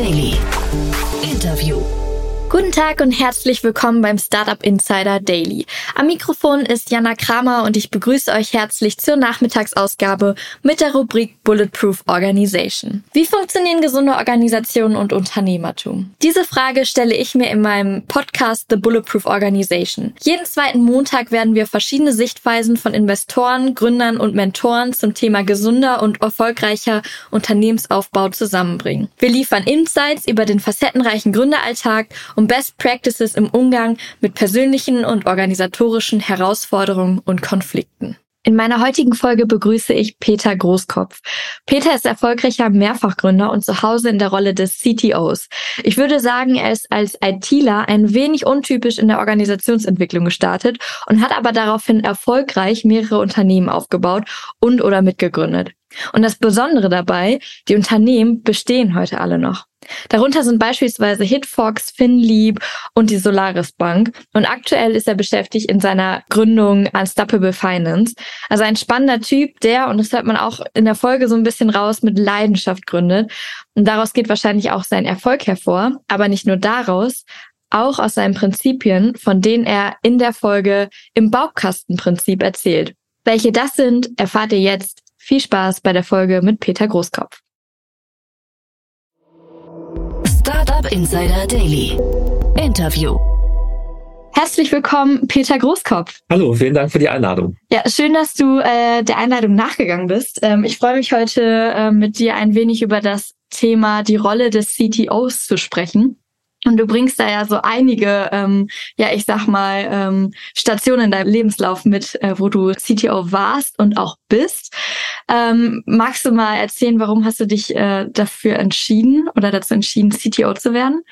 内里 Guten Tag und herzlich willkommen beim Startup Insider Daily. Am Mikrofon ist Jana Kramer und ich begrüße euch herzlich zur Nachmittagsausgabe mit der Rubrik Bulletproof Organization. Wie funktionieren gesunde Organisationen und Unternehmertum? Diese Frage stelle ich mir in meinem Podcast The Bulletproof Organization. Jeden zweiten Montag werden wir verschiedene Sichtweisen von Investoren, Gründern und Mentoren zum Thema gesunder und erfolgreicher Unternehmensaufbau zusammenbringen. Wir liefern Insights über den facettenreichen Gründeralltag um Best Practices im Umgang mit persönlichen und organisatorischen Herausforderungen und Konflikten. In meiner heutigen Folge begrüße ich Peter Großkopf. Peter ist erfolgreicher Mehrfachgründer und zu Hause in der Rolle des CTOs. Ich würde sagen, er ist als ITler ein wenig untypisch in der Organisationsentwicklung gestartet und hat aber daraufhin erfolgreich mehrere Unternehmen aufgebaut und oder mitgegründet. Und das Besondere dabei, die Unternehmen bestehen heute alle noch. Darunter sind beispielsweise Hitfox, FinLeap und die Solaris Bank. Und aktuell ist er beschäftigt in seiner Gründung Unstoppable Finance. Also ein spannender Typ, der, und das hört man auch in der Folge so ein bisschen raus, mit Leidenschaft gründet. Und daraus geht wahrscheinlich auch sein Erfolg hervor. Aber nicht nur daraus, auch aus seinen Prinzipien, von denen er in der Folge im Baukastenprinzip erzählt. Welche das sind, erfahrt ihr jetzt. Viel Spaß bei der Folge mit Peter Großkopf. Startup Insider Daily. Interview. Herzlich willkommen, Peter Großkopf. Hallo, vielen Dank für die Einladung. Ja, schön, dass du äh, der Einladung nachgegangen bist. Ähm, ich freue mich heute äh, mit dir ein wenig über das Thema die Rolle des CTOs zu sprechen. Und du bringst da ja so einige, ähm, ja, ich sag mal, ähm, Stationen in deinem Lebenslauf mit, äh, wo du CTO warst und auch bist. Ähm, magst du mal erzählen, warum hast du dich äh, dafür entschieden oder dazu entschieden, CTO zu werden?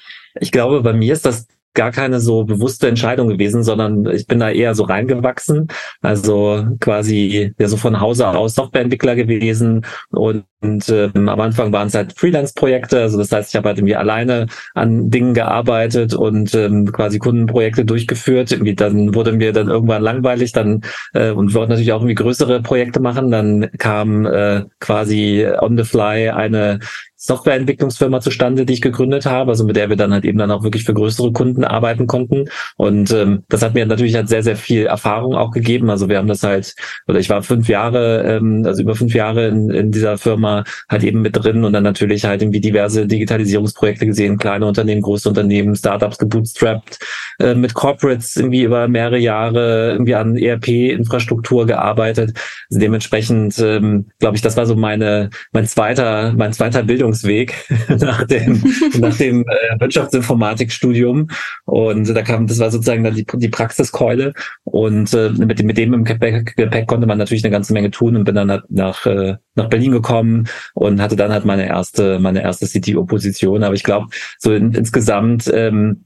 Ich glaube, bei mir ist das gar keine so bewusste Entscheidung gewesen, sondern ich bin da eher so reingewachsen. Also quasi ja so von Hause aus Softwareentwickler gewesen und, und ähm, am Anfang waren es halt Freelance-Projekte. Also das heißt, ich habe halt irgendwie alleine an Dingen gearbeitet und ähm, quasi Kundenprojekte durchgeführt. Irgendwie dann wurde mir dann irgendwann langweilig, dann äh, und wollte natürlich auch irgendwie größere Projekte machen. Dann kam äh, quasi on the fly eine Softwareentwicklungsfirma zustande, die ich gegründet habe, also mit der wir dann halt eben dann auch wirklich für größere Kunden arbeiten konnten. Und ähm, das hat mir natürlich halt sehr, sehr viel Erfahrung auch gegeben. Also wir haben das halt, oder ich war fünf Jahre, ähm, also über fünf Jahre in, in dieser Firma halt eben mit drin und dann natürlich halt irgendwie diverse Digitalisierungsprojekte gesehen, kleine Unternehmen, große Unternehmen, Startups gebootstrapped, äh, mit Corporates irgendwie über mehrere Jahre irgendwie an ERP-Infrastruktur gearbeitet. Also dementsprechend, ähm, glaube ich, das war so meine, mein zweiter, mein zweiter Bildung Bildungsweg nach dem, nach dem äh, Wirtschaftsinformatikstudium. Und da kam, das war sozusagen dann die, die Praxiskeule. Und äh, mit, mit dem im Gepäck, Gepäck konnte man natürlich eine ganze Menge tun und bin dann halt nach, äh, nach Berlin gekommen und hatte dann halt meine erste, meine erste CTO-Position. Aber ich glaube, so in, insgesamt ähm,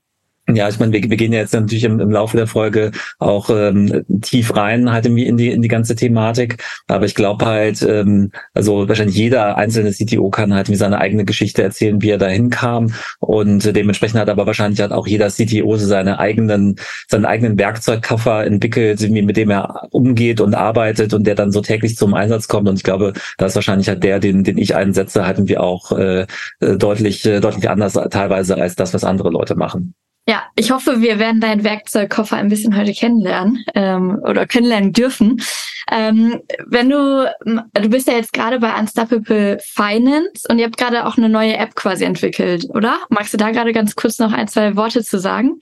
ja, ich meine, wir, wir gehen ja jetzt natürlich im, im Laufe der Folge auch ähm, tief rein halt in in die, in die ganze Thematik. Aber ich glaube halt, ähm, also wahrscheinlich jeder einzelne CTO kann halt wie seine eigene Geschichte erzählen, wie er dahin kam. Und dementsprechend hat aber wahrscheinlich halt auch jeder CTO seine eigenen, seinen eigenen Werkzeugkoffer entwickelt, mit dem er umgeht und arbeitet und der dann so täglich zum Einsatz kommt. Und ich glaube, da ist wahrscheinlich halt der, den, den ich einsetze, halt irgendwie auch äh, deutlich, äh, deutlich anders teilweise als das, was andere Leute machen. Ja, ich hoffe, wir werden deinen Werkzeugkoffer ein bisschen heute kennenlernen ähm, oder kennenlernen dürfen. Ähm, wenn du, du bist ja jetzt gerade bei Unstoppable Finance und ihr habt gerade auch eine neue App quasi entwickelt, oder? Magst du da gerade ganz kurz noch ein, zwei Worte zu sagen?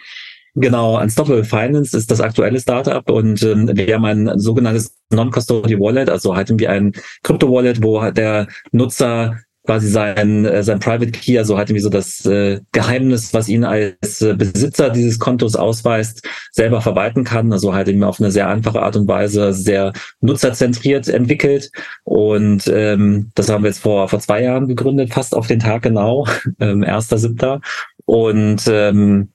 Genau, Unstoppable Finance ist das aktuelle Startup und ähm, wir haben ein sogenanntes Non-Custody Wallet, also halt irgendwie ein Krypto-Wallet, wo der Nutzer quasi sein, äh, sein Private Key, also halt irgendwie so das äh, Geheimnis, was ihn als äh, Besitzer dieses Kontos ausweist, selber verwalten kann. Also halt eben auf eine sehr einfache Art und Weise, sehr nutzerzentriert entwickelt. Und ähm, das haben wir jetzt vor, vor zwei Jahren gegründet, fast auf den Tag genau, ähm, 1.7. Und ähm,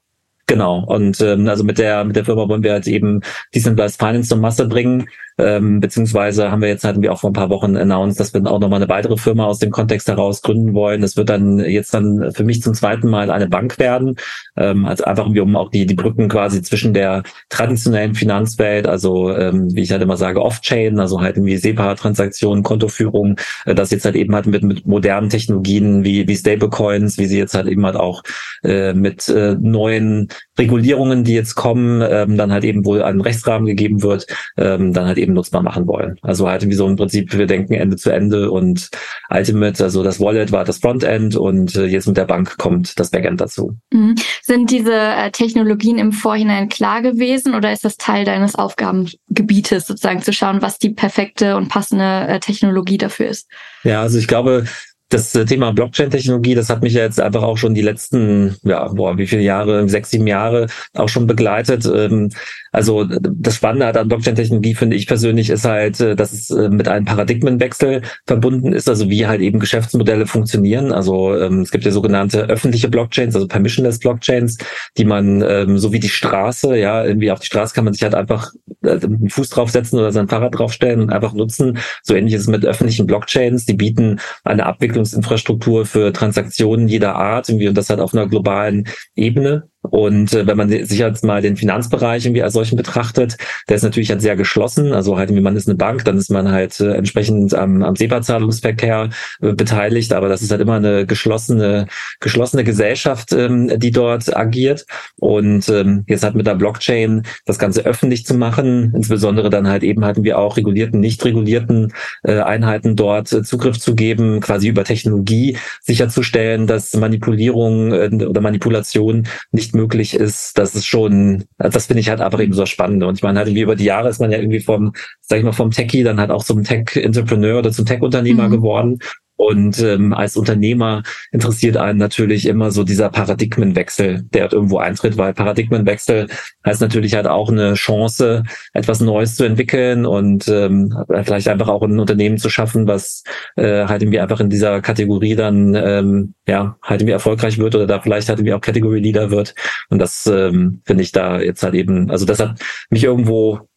Genau. Und ähm, also mit der mit der Firma wollen wir halt eben Decentralized Finance zum Masse bringen. Ähm, beziehungsweise haben wir jetzt hatten wir auch vor ein paar Wochen announced, dass wir auch nochmal eine weitere Firma aus dem Kontext heraus gründen wollen. Das wird dann jetzt dann für mich zum zweiten Mal eine Bank werden, ähm, also einfach um auch die die Brücken quasi zwischen der traditionellen Finanzwelt, also ähm, wie ich halt immer sage, Off-Chain, also halt irgendwie SEPA-Transaktionen, Kontoführung, äh, das jetzt halt eben halt mit mit modernen Technologien wie wie Stablecoins, wie sie jetzt halt eben halt auch äh, mit äh, neuen Regulierungen, die jetzt kommen, ähm, dann halt eben wohl einen Rechtsrahmen gegeben wird, ähm, dann halt eben nutzbar machen wollen. Also halt wie so im Prinzip, wir denken Ende zu Ende und Ultimate, also das Wallet war das Frontend und äh, jetzt mit der Bank kommt das Backend dazu. Mhm. Sind diese äh, Technologien im Vorhinein klar gewesen oder ist das Teil deines Aufgabengebietes sozusagen zu schauen, was die perfekte und passende äh, Technologie dafür ist? Ja, also ich glaube, das äh, Thema Blockchain-Technologie, das hat mich ja jetzt einfach auch schon die letzten, ja, boah, wie viele Jahre, sechs, sieben Jahre auch schon begleitet. Ähm, also das Spannende an Blockchain-Technologie finde ich persönlich ist halt, äh, dass es äh, mit einem Paradigmenwechsel verbunden ist, also wie halt eben Geschäftsmodelle funktionieren. Also ähm, es gibt ja sogenannte öffentliche Blockchains, also permissionless Blockchains, die man ähm, so wie die Straße, ja, irgendwie auf die Straße kann man sich halt einfach einen Fuß draufsetzen oder sein Fahrrad draufstellen und einfach nutzen. So ähnlich ist es mit öffentlichen Blockchains, die bieten eine Abwicklung Abwicklungsinfrastruktur für Transaktionen jeder Art irgendwie und das halt auf einer globalen Ebene. Und äh, wenn man sich jetzt mal den Finanzbereich irgendwie als solchen betrachtet, der ist natürlich halt sehr geschlossen. Also halt, wie man ist eine Bank, dann ist man halt äh, entsprechend am, am SEPA-Zahlungsverkehr äh, beteiligt, aber das ist halt immer eine geschlossene, geschlossene Gesellschaft, ähm, die dort agiert. Und ähm, jetzt halt mit der Blockchain das Ganze öffentlich zu machen, insbesondere dann halt eben hatten wir auch regulierten, nicht regulierten äh, Einheiten dort äh, Zugriff zu geben, quasi über Technologie sicherzustellen, dass Manipulierung äh, oder Manipulation nicht möglich ist, das ist schon, das finde ich halt einfach eben so spannend. Und ich meine halt irgendwie über die Jahre ist man ja irgendwie vom, sag ich mal, vom Techie dann halt auch zum Tech-Entrepreneur oder zum Tech-Unternehmer mhm. geworden. Und ähm, als Unternehmer interessiert einen natürlich immer so dieser Paradigmenwechsel, der halt irgendwo eintritt, weil Paradigmenwechsel heißt natürlich halt auch eine Chance, etwas Neues zu entwickeln und ähm, vielleicht einfach auch ein Unternehmen zu schaffen, was äh, halt irgendwie einfach in dieser Kategorie dann ähm, ja halt irgendwie erfolgreich wird oder da vielleicht halt irgendwie auch Category Leader wird. Und das ähm, finde ich da jetzt halt eben, also das hat mich irgendwo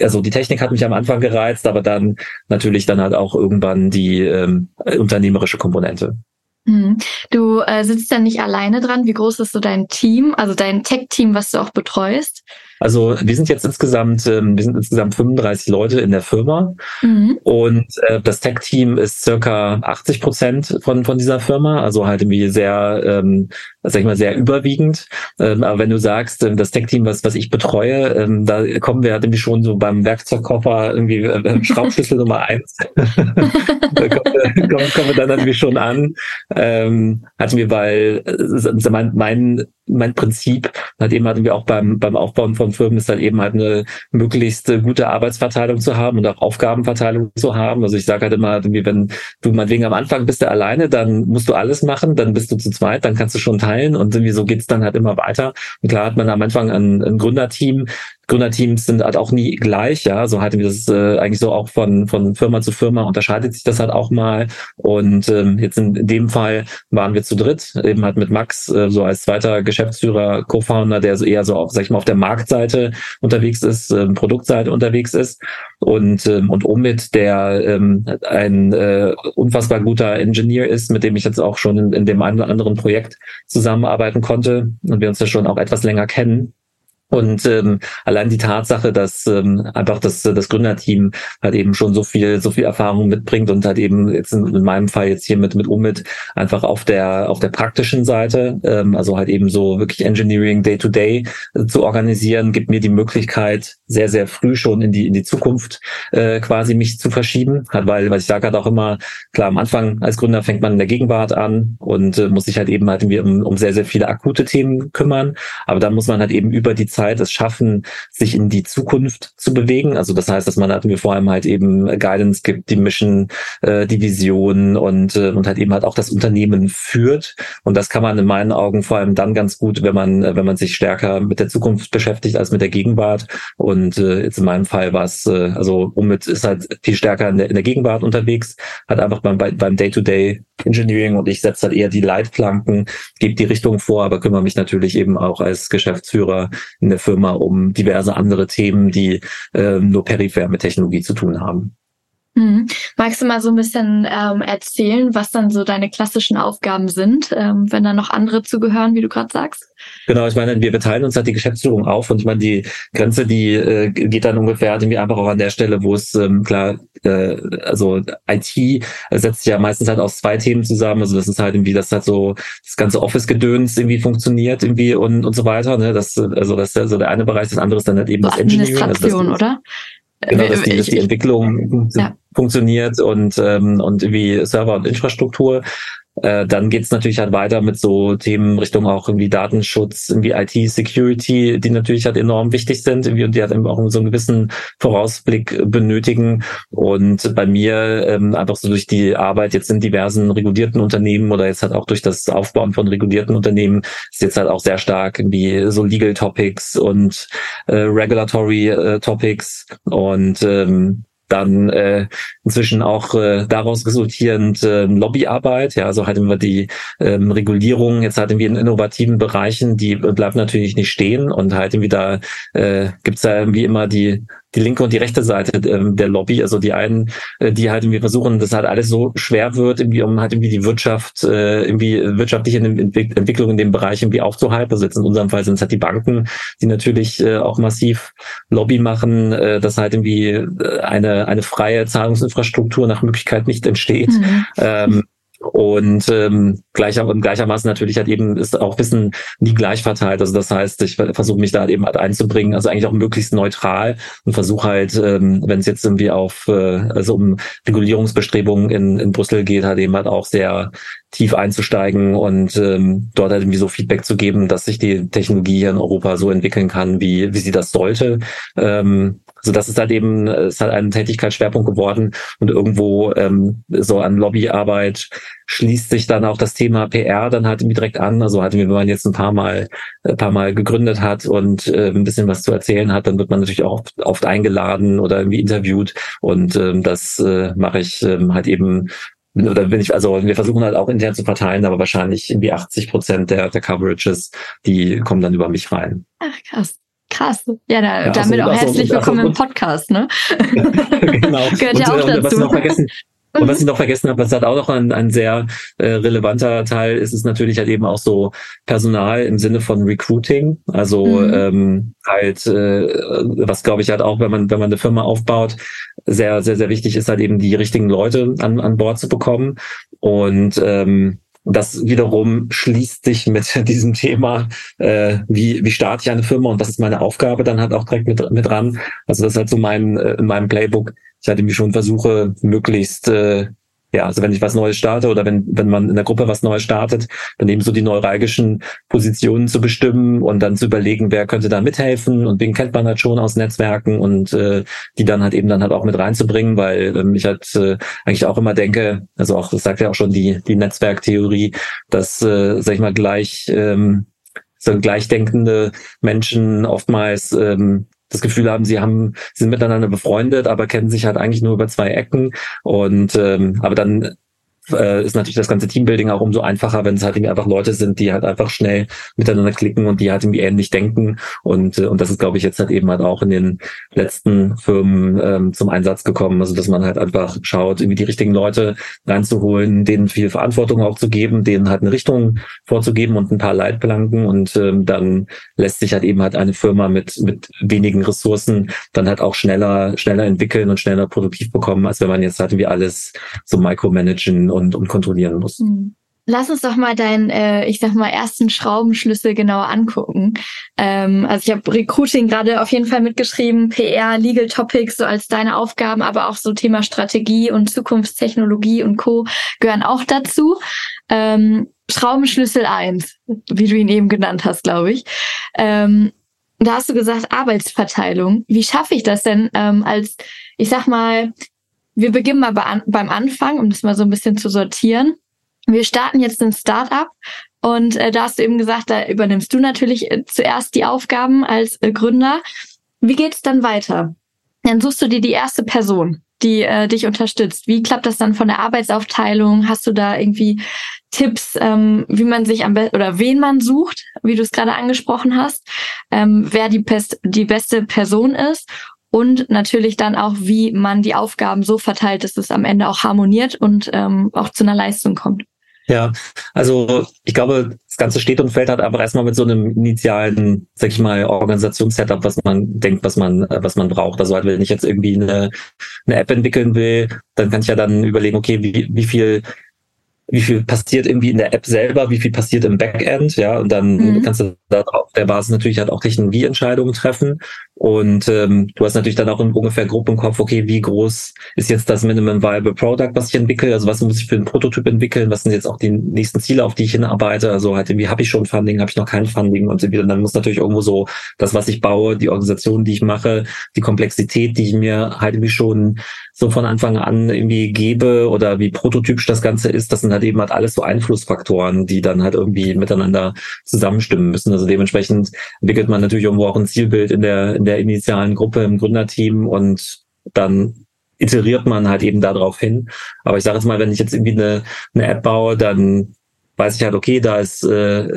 also die Technik hat mich am Anfang gereizt, aber dann natürlich dann halt auch irgendwann die ähm, unternehmerische Komponente. Mhm. Du äh, sitzt dann nicht alleine dran. Wie groß ist so dein Team, also dein Tech-Team, was du auch betreust? Also wir sind jetzt insgesamt, ähm, wir sind insgesamt 35 Leute in der Firma mhm. und äh, das Tech-Team ist circa 80 Prozent von von dieser Firma, also halt irgendwie sehr, ähm, sag ich mal, sehr überwiegend. Ähm, aber wenn du sagst, ähm, das Tech-Team, was was ich betreue, ähm, da kommen wir halt irgendwie schon so beim Werkzeugkoffer irgendwie äh, äh Schraubschlüssel Nummer eins. da kommen, wir, kommen, kommen wir dann irgendwie schon an. Ähm, hatten wir, weil äh, mein, mein mein Prinzip, halt eben hatten wir auch beim, beim Aufbauen von Firmen, ist halt eben halt eine möglichst gute Arbeitsverteilung zu haben und auch Aufgabenverteilung zu haben. Also ich sage halt immer, wenn du meinetwegen am Anfang bist du alleine, dann musst du alles machen, dann bist du zu zweit, dann kannst du schon teilen und irgendwie so geht's dann halt immer weiter. Und klar hat man am Anfang ein, ein Gründerteam, Gründerteams sind halt auch nie gleich, ja. So wir das äh, eigentlich so auch von, von Firma zu Firma unterscheidet sich das halt auch mal. Und ähm, jetzt in, in dem Fall waren wir zu dritt, eben halt mit Max, äh, so als zweiter Geschäftsführer, Co-Founder, der so eher so auf, sag ich mal, auf der Marktseite unterwegs ist, äh, Produktseite unterwegs ist. Und, ähm, und Omid, der ähm, ein äh, unfassbar guter Engineer ist, mit dem ich jetzt auch schon in, in dem einen oder anderen Projekt zusammenarbeiten konnte und wir uns ja schon auch etwas länger kennen. Und ähm, allein die Tatsache, dass ähm, einfach das, das Gründerteam halt eben schon so viel, so viel Erfahrung mitbringt und halt eben jetzt in, in meinem Fall jetzt hier mit, mit Umit einfach auf der, auf der praktischen Seite, ähm, also halt eben so wirklich Engineering Day to Day äh, zu organisieren, gibt mir die Möglichkeit, sehr, sehr früh schon in die, in die Zukunft äh, quasi mich zu verschieben. Halt, weil, weil ich sage halt auch immer, klar, am Anfang als Gründer fängt man in der Gegenwart an und äh, muss sich halt eben halt irgendwie um, um sehr, sehr viele akute Themen kümmern. Aber dann muss man halt eben über die Zeit Zeit es schaffen, sich in die Zukunft zu bewegen. Also das heißt, dass man hatten wir vor allem halt eben Guidance gibt, die Mission, äh, die Vision und, äh, und halt eben halt auch das Unternehmen führt. Und das kann man in meinen Augen vor allem dann ganz gut, wenn man, wenn man sich stärker mit der Zukunft beschäftigt als mit der Gegenwart. Und äh, jetzt in meinem Fall war es, äh, also Umit ist halt viel stärker in der, in der Gegenwart unterwegs, hat einfach beim, beim Day-to-Day Engineering und ich setze halt eher die Leitplanken, gebe die Richtung vor, aber kümmere mich natürlich eben auch als Geschäftsführer in der Firma um diverse andere Themen, die äh, nur peripher mit Technologie zu tun haben. Mhm. Magst du mal so ein bisschen ähm, erzählen, was dann so deine klassischen Aufgaben sind, ähm, wenn da noch andere zugehören, wie du gerade sagst? Genau, ich meine, wir beteilen uns halt die Geschäftsführung auf und ich meine, die Grenze, die äh, geht dann ungefähr irgendwie einfach auch an der Stelle, wo es ähm, klar, äh, also IT setzt sich ja meistens halt aus zwei Themen zusammen. Also das ist halt irgendwie, dass halt so das ganze Office-Gedöns irgendwie funktioniert irgendwie und, und so weiter. Ne? Das, also das ist also der eine Bereich, das andere ist dann halt eben so das Engineering. Also das, oder? Genau, dass die, dass die Entwicklung ja. funktioniert und, ähm, und wie Server und Infrastruktur. Äh, dann geht's natürlich halt weiter mit so Themen Richtung auch irgendwie Datenschutz, irgendwie IT-Security, die natürlich halt enorm wichtig sind irgendwie und die halt eben auch so einen gewissen Vorausblick benötigen. Und bei mir ähm, einfach so durch die Arbeit jetzt in diversen regulierten Unternehmen oder jetzt halt auch durch das Aufbauen von regulierten Unternehmen ist jetzt halt auch sehr stark irgendwie so Legal Topics und äh, Regulatory äh, Topics und ähm, dann äh, inzwischen auch äh, daraus resultierend äh, Lobbyarbeit, ja, also hatten wir die ähm, Regulierung, jetzt hatten wir in innovativen Bereichen, die bleibt natürlich nicht stehen und halt irgendwie da äh, gibt es ja wie immer die die linke und die rechte Seite ähm, der Lobby. Also die einen, äh, die halt irgendwie versuchen, dass halt alles so schwer wird, irgendwie um halt irgendwie die Wirtschaft, äh, irgendwie wirtschaftliche Entwick Entwicklung in dem Bereich irgendwie aufzuhalten. Also jetzt in unserem Fall sind es halt die Banken, die natürlich äh, auch massiv Lobby machen, äh, dass halt irgendwie äh, eine, eine freie Zahlungsinfrastruktur nach Möglichkeit nicht entsteht. Mhm. Ähm, und ähm, gleicher, gleichermaßen natürlich hat eben ist auch Wissen nie gleich verteilt. Also das heißt, ich versuche mich da halt eben halt einzubringen, also eigentlich auch möglichst neutral und versuche halt, ähm, wenn es jetzt irgendwie auf äh, also um Regulierungsbestrebungen in, in Brüssel geht, halt eben halt auch sehr tief einzusteigen und ähm, dort halt irgendwie so Feedback zu geben, dass sich die Technologie hier in Europa so entwickeln kann, wie, wie sie das sollte. Ähm, also das ist halt eben, ist halt ein Tätigkeitsschwerpunkt geworden und irgendwo ähm, so an Lobbyarbeit schließt sich dann auch das Thema PR dann halt irgendwie direkt an. Also halt, wenn man jetzt ein paar Mal, ein paar Mal gegründet hat und äh, ein bisschen was zu erzählen hat, dann wird man natürlich auch oft, oft eingeladen oder irgendwie interviewt. Und ähm, das äh, mache ich ähm, halt eben oder bin ich, also wir versuchen halt auch intern zu verteilen, aber wahrscheinlich irgendwie 80 Prozent der, der Coverages, die kommen dann über mich rein. Ach krass. Krass. Ja, da, ja damit also, auch herzlich also, willkommen im Podcast, ne? genau. Gehört und, ja auch dazu. Was noch vergessen, und was ich noch vergessen habe, was halt auch noch ein, ein sehr äh, relevanter Teil ist, ist natürlich halt eben auch so Personal im Sinne von Recruiting. Also mhm. ähm, halt, äh, was glaube ich halt auch, wenn man, wenn man eine Firma aufbaut, sehr, sehr, sehr wichtig ist halt eben die richtigen Leute an, an Bord zu bekommen. Und ähm, das wiederum schließt sich mit diesem Thema, äh, wie, wie starte ich eine Firma und was ist meine Aufgabe dann halt auch direkt mit, mit dran. Also das ist halt so mein, äh, in meinem Playbook. Ich hatte mich schon versuche, möglichst äh, ja, also wenn ich was Neues starte oder wenn, wenn man in der Gruppe was Neues startet, dann eben so die neuralgischen Positionen zu bestimmen und dann zu überlegen, wer könnte da mithelfen und wen kennt man halt schon aus Netzwerken und äh, die dann halt eben dann halt auch mit reinzubringen, weil ähm, ich halt äh, eigentlich auch immer denke, also auch, das sagt ja auch schon die, die Netzwerktheorie, dass, äh, sag ich mal, gleich ähm, so gleichdenkende Menschen oftmals ähm, das Gefühl haben, sie haben, sind miteinander befreundet, aber kennen sich halt eigentlich nur über zwei Ecken. Und ähm, aber dann äh, ist natürlich das ganze Teambuilding auch umso einfacher, wenn es halt irgendwie einfach Leute sind, die halt einfach schnell miteinander klicken und die halt irgendwie ähnlich denken. Und, äh, und das ist, glaube ich, jetzt halt eben halt auch in den letzten Firmen ähm, zum Einsatz gekommen. Also dass man halt einfach schaut, irgendwie die richtigen Leute reinzuholen, denen viel Verantwortung auch zu geben, denen halt eine Richtung vorzugeben und ein paar Leitplanken. Und ähm, dann lässt sich halt eben halt eine Firma mit, mit wenigen Ressourcen dann halt auch schneller, schneller entwickeln und schneller produktiv bekommen, als wenn man jetzt halt irgendwie alles so micromanagen und, und kontrollieren muss. Mhm. Lass uns doch mal deinen, äh, ich sag mal, ersten Schraubenschlüssel genauer angucken. Ähm, also ich habe Recruiting gerade auf jeden Fall mitgeschrieben, PR, Legal Topics so als deine Aufgaben, aber auch so Thema Strategie und Zukunftstechnologie und Co. gehören auch dazu. Ähm, Schraubenschlüssel eins, wie du ihn eben genannt hast, glaube ich. Ähm, da hast du gesagt, Arbeitsverteilung. Wie schaffe ich das denn ähm, als, ich sag mal, wir beginnen mal beim Anfang, um das mal so ein bisschen zu sortieren. Wir starten jetzt ein Startup und äh, da hast du eben gesagt, da übernimmst du natürlich äh, zuerst die Aufgaben als äh, Gründer. Wie geht's dann weiter? Dann suchst du dir die erste Person. die äh, dich unterstützt. Wie klappt das dann von der Arbeitsaufteilung? Hast du da irgendwie Tipps, ähm, wie man sich am besten oder wen man sucht, wie du es gerade angesprochen hast, ähm, wer die, die beste Person ist und natürlich dann auch, wie man die Aufgaben so verteilt, dass es am Ende auch harmoniert und ähm, auch zu einer Leistung kommt. Ja, also ich glaube, das Ganze steht und fällt halt einfach erstmal mit so einem initialen, sag ich mal, Organisationssetup, was man denkt, was man, was man braucht. Also halt, wenn ich jetzt irgendwie eine, eine App entwickeln will, dann kann ich ja dann überlegen, okay, wie, wie viel wie viel passiert irgendwie in der App selber, wie viel passiert im Backend, ja, und dann mhm. kannst du da auf der Basis natürlich halt auch Technologieentscheidungen treffen. Und ähm, du hast natürlich dann auch ungefähr grob im Kopf, okay, wie groß ist jetzt das Minimum Viable Product, was ich entwickle? Also was muss ich für einen Prototyp entwickeln? Was sind jetzt auch die nächsten Ziele, auf die ich hinarbeite? Also halt irgendwie habe ich schon Funding, habe ich noch kein Funding und dann muss natürlich irgendwo so das, was ich baue, die Organisation, die ich mache, die Komplexität, die ich mir halt irgendwie schon so von Anfang an irgendwie gebe oder wie prototypisch das Ganze ist, das sind halt eben halt alles so Einflussfaktoren, die dann halt irgendwie miteinander zusammenstimmen müssen. Also dementsprechend entwickelt man natürlich irgendwo auch ein Zielbild in der, in der initialen Gruppe im Gründerteam und dann iteriert man halt eben darauf hin. Aber ich sage jetzt mal, wenn ich jetzt irgendwie eine, eine App baue, dann weiß ich halt, okay, da ist, äh,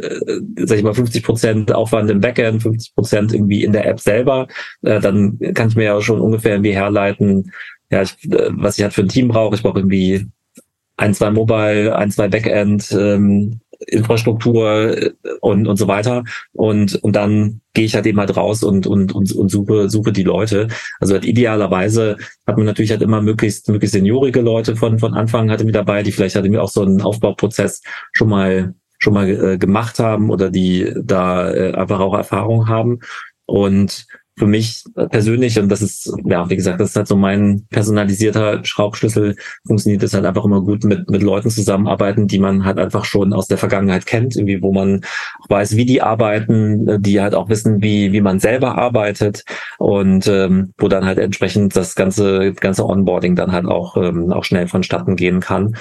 sag ich mal, 50 Prozent Aufwand im Backend, 50 Prozent irgendwie in der App selber. Äh, dann kann ich mir ja schon ungefähr irgendwie herleiten, ja, ich, äh, was ich halt für ein Team brauche. Ich brauche irgendwie ein, zwei Mobile, ein, zwei Backend, ähm, Infrastruktur äh, und, und so weiter. Und, und dann gehe ich halt eben halt raus und, und, und, und suche, suche die Leute. Also halt idealerweise hat man natürlich halt immer möglichst, möglichst seniorige Leute von, von Anfang hatte mit dabei, die vielleicht halt irgendwie auch so einen Aufbauprozess schon mal, schon mal äh, gemacht haben oder die da äh, einfach auch Erfahrung haben. Und für mich persönlich, und das ist, ja, wie gesagt, das ist halt so mein personalisierter Schraubschlüssel, funktioniert es halt einfach immer gut mit, mit Leuten zusammenarbeiten, die man halt einfach schon aus der Vergangenheit kennt, irgendwie, wo man weiß, wie die arbeiten, die halt auch wissen, wie, wie man selber arbeitet und ähm, wo dann halt entsprechend das ganze, ganze Onboarding dann halt auch, ähm, auch schnell vonstatten gehen kann.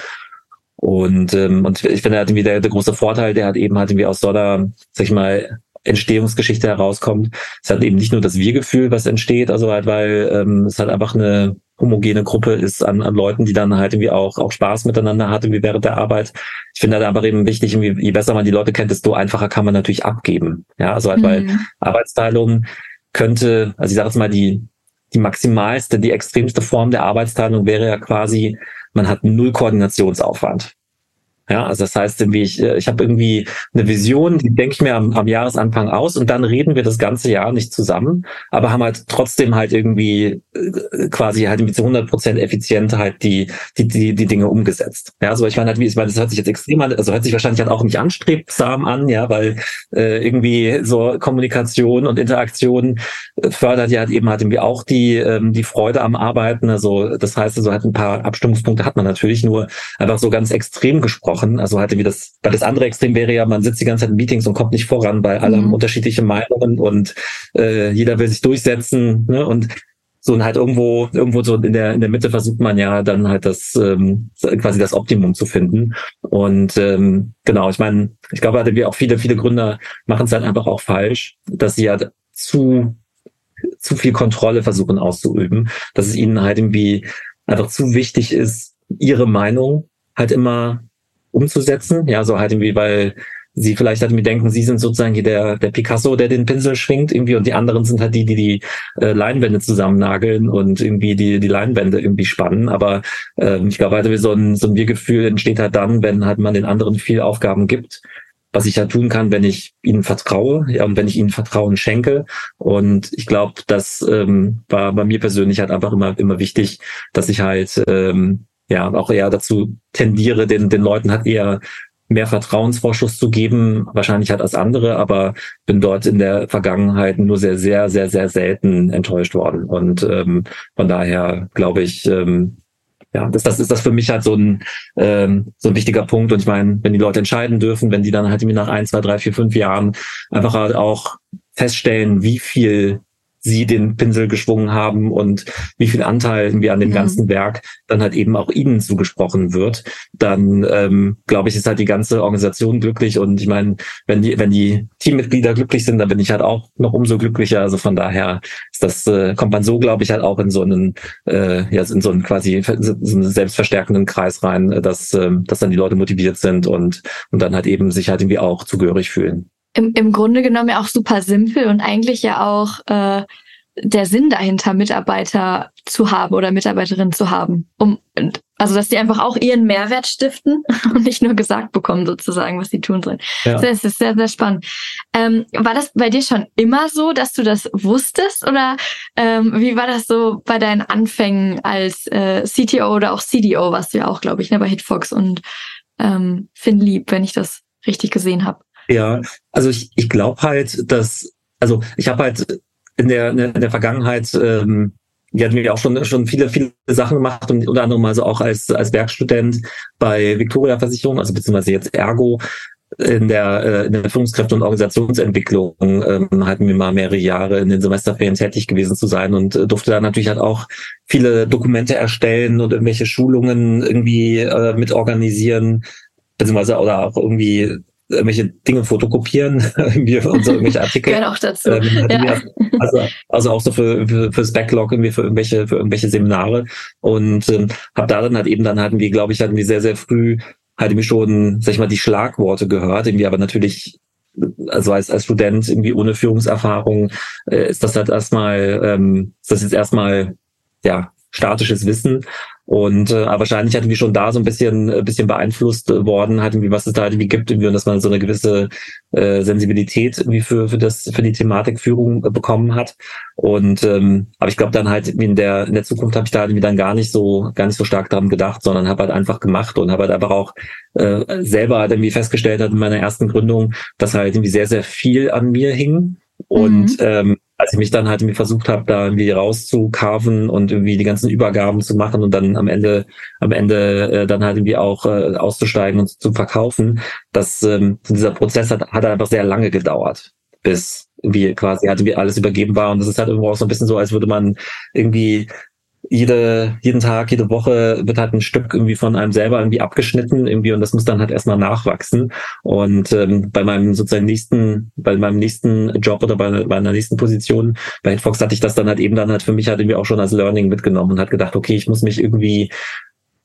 Und, ähm, und ich finde halt irgendwie der, der große Vorteil, der hat eben halt irgendwie aus so einer, sag ich mal, Entstehungsgeschichte herauskommt. Es hat eben nicht nur das Wir-Gefühl, was entsteht, also halt, weil ähm, es halt einfach eine homogene Gruppe ist an, an Leuten, die dann halt irgendwie auch, auch Spaß miteinander hat, irgendwie während der Arbeit. Ich finde halt einfach eben wichtig, irgendwie, je besser man die Leute kennt, desto einfacher kann man natürlich abgeben. Ja, also halt, mhm. weil Arbeitsteilung könnte, also ich sage jetzt mal, die, die maximalste, die extremste Form der Arbeitsteilung wäre ja quasi, man hat null Koordinationsaufwand. Ja, also das heißt irgendwie, ich, äh, ich habe irgendwie eine Vision, die denke ich mir am, am Jahresanfang aus und dann reden wir das ganze Jahr nicht zusammen, aber haben halt trotzdem halt irgendwie äh, quasi halt mit so 100 Prozent effizient halt die, die, die, die Dinge umgesetzt. Ja, also ich meine halt, wie ich meine, das hört sich jetzt extrem an, also hört sich wahrscheinlich halt auch nicht anstrebsam an, ja, weil äh, irgendwie so Kommunikation und Interaktion fördert ja halt eben halt irgendwie auch die, ähm, die Freude am Arbeiten. Also das heißt, also halt ein paar Abstimmungspunkte hat man natürlich nur einfach so ganz extrem gesprochen gesprochen. Also hatte wie das, weil das andere Extrem wäre ja, man sitzt die ganze Zeit in Meetings und kommt nicht voran, weil alle mhm. haben unterschiedliche Meinungen und äh, jeder will sich durchsetzen. Ne? Und so und halt irgendwo, irgendwo so in der, in der Mitte versucht man ja dann halt das ähm, quasi das Optimum zu finden. Und ähm, genau, ich meine, ich glaube, hatte wir auch viele, viele Gründer machen es halt einfach auch falsch, dass sie halt zu zu viel Kontrolle versuchen auszuüben, dass es ihnen halt irgendwie einfach zu wichtig ist, ihre Meinung halt immer umzusetzen. Ja, so halt irgendwie, weil sie vielleicht halt mir denken, sie sind sozusagen hier der, der Picasso, der den Pinsel schwingt irgendwie und die anderen sind halt die, die die äh, Leinwände zusammennageln und irgendwie die, die Leinwände irgendwie spannen. Aber äh, ich glaube halt, so ein, so ein Wir-Gefühl entsteht halt dann, wenn halt man den anderen viel Aufgaben gibt was ich ja tun kann, wenn ich ihnen vertraue ja, und wenn ich ihnen Vertrauen schenke. Und ich glaube, das ähm, war bei mir persönlich halt einfach immer immer wichtig, dass ich halt ähm, ja auch eher dazu tendiere, den, den Leuten halt eher mehr Vertrauensvorschuss zu geben, wahrscheinlich halt als andere, aber bin dort in der Vergangenheit nur sehr, sehr, sehr, sehr selten enttäuscht worden. Und ähm, von daher glaube ich, ähm, ja, das, das ist das für mich halt so ein, ähm, so ein wichtiger Punkt. Und ich meine, wenn die Leute entscheiden dürfen, wenn die dann halt nach ein, zwei, drei, vier, fünf Jahren einfach halt auch feststellen, wie viel sie den Pinsel geschwungen haben und wie viel Anteil irgendwie an dem mhm. ganzen Werk dann halt eben auch ihnen zugesprochen wird, dann ähm, glaube ich, ist halt die ganze Organisation glücklich und ich meine, wenn die, wenn die Teammitglieder glücklich sind, dann bin ich halt auch noch umso glücklicher. Also von daher ist das, äh, kommt man so, glaube ich, halt auch in so einen, äh, ja, in so einen quasi so einen selbstverstärkenden Kreis rein, dass, äh, dass dann die Leute motiviert sind und, und dann halt eben sich halt irgendwie auch zugehörig fühlen im, im Grunde genommen ja auch super simpel und eigentlich ja auch äh, der Sinn dahinter, Mitarbeiter zu haben oder Mitarbeiterinnen zu haben. Um, also, dass die einfach auch ihren Mehrwert stiften und nicht nur gesagt bekommen, sozusagen, was sie tun sollen. Ja. Das ist sehr, sehr spannend. Ähm, war das bei dir schon immer so, dass du das wusstest? Oder ähm, wie war das so bei deinen Anfängen als äh, CTO oder auch CDO, was du ja auch, glaube ich, ne, bei Hitfox und ähm, FinLeap, wenn ich das richtig gesehen habe? Ja, also ich, ich glaube halt, dass, also ich habe halt in der, in der Vergangenheit, ähm, die hatten wir auch schon, schon viele, viele Sachen gemacht und unter anderem also auch als, als Werkstudent bei Victoria Versicherung, also beziehungsweise jetzt Ergo, in der, äh, in der Führungskräfte- und Organisationsentwicklung ähm, hatten wir mal mehrere Jahre in den Semesterferien tätig gewesen zu sein und äh, durfte da natürlich halt auch viele Dokumente erstellen und irgendwelche Schulungen irgendwie äh, mit organisieren, beziehungsweise oder auch irgendwie irgendwelche Dinge fotokopieren, irgendwie und so irgendwelche Artikel. Gehört auch dazu. Ähm, ja. also, also auch so für, für fürs Backlog irgendwie für irgendwelche für irgendwelche Seminare und ähm, habe da dann halt eben dann hatten wir glaube ich hatten wir sehr sehr früh halt irgendwie schon sag ich mal die Schlagworte gehört irgendwie aber natürlich also als, als Student irgendwie ohne Führungserfahrung äh, ist das halt erstmal ähm, ist das jetzt erstmal ja statisches Wissen und äh, aber wahrscheinlich hatten wir schon da so ein bisschen, ein bisschen beeinflusst worden, halt irgendwie, was es da halt irgendwie gibt, irgendwie, und dass man so eine gewisse äh, Sensibilität irgendwie für, für das, für die Thematikführung äh, bekommen hat. Und ähm, aber ich glaube dann halt in der in der Zukunft habe ich da irgendwie dann gar nicht so gar nicht so stark dran gedacht, sondern habe halt einfach gemacht und habe halt einfach auch äh, selber halt irgendwie festgestellt hat in meiner ersten Gründung, dass halt irgendwie sehr sehr viel an mir hing und mhm. ähm, als ich mich dann halt irgendwie versucht habe, da irgendwie rauszukarven und irgendwie die ganzen Übergaben zu machen und dann am Ende, am Ende äh, dann halt irgendwie auch äh, auszusteigen und zu verkaufen, dass ähm, dieser Prozess hat, hat einfach sehr lange gedauert, bis irgendwie quasi halt irgendwie alles übergeben war. Und das ist halt irgendwo auch so ein bisschen so, als würde man irgendwie jede, jeden Tag, jede Woche wird halt ein Stück irgendwie von einem selber irgendwie abgeschnitten irgendwie und das muss dann halt erstmal nachwachsen. Und ähm, bei meinem sozusagen nächsten, bei meinem nächsten Job oder bei, bei einer nächsten Position bei Hitfox hatte ich das dann halt eben dann halt für mich halt irgendwie auch schon als Learning mitgenommen und hat gedacht, okay, ich muss mich irgendwie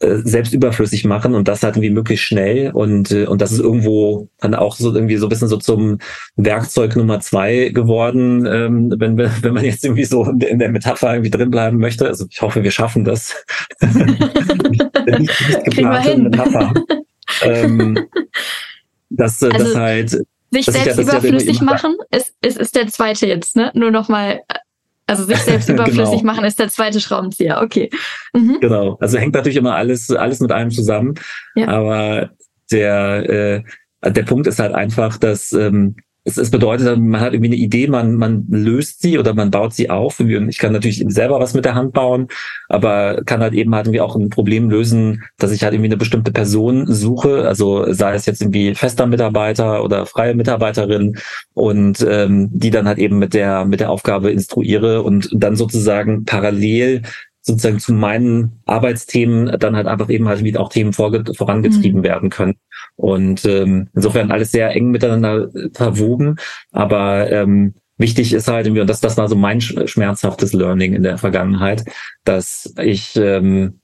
selbst überflüssig machen und das halt irgendwie möglichst schnell und äh, und das ist irgendwo dann auch so irgendwie so ein bisschen so zum Werkzeug Nummer zwei geworden, ähm, wenn wenn man jetzt irgendwie so in der Metapher irgendwie drin bleiben möchte. Also ich hoffe, wir schaffen das. geplante Metapher. ähm, dass also, das halt sich selbst ja, überflüssig machen ist, ist ist der zweite jetzt, ne? Nur noch mal also sich selbst überflüssig genau. machen ist der zweite Schraubenzieher. Okay. Mhm. Genau. Also hängt natürlich immer alles, alles mit einem zusammen. Ja. Aber der, äh, der Punkt ist halt einfach, dass ähm, es, es bedeutet, man hat irgendwie eine Idee, man, man löst sie oder man baut sie auf. Ich kann natürlich selber was mit der Hand bauen, aber kann halt eben halt irgendwie auch ein Problem lösen, dass ich halt irgendwie eine bestimmte Person suche, also sei es jetzt irgendwie fester Mitarbeiter oder freie Mitarbeiterin und ähm, die dann halt eben mit der mit der Aufgabe instruiere und dann sozusagen parallel sozusagen zu meinen Arbeitsthemen dann halt einfach eben halt wieder auch Themen vorangetrieben mhm. werden können. Und ähm, insofern alles sehr eng miteinander verwoben, aber ähm, wichtig ist halt irgendwie, und das, das war so mein schmerzhaftes Learning in der Vergangenheit, dass ich ähm,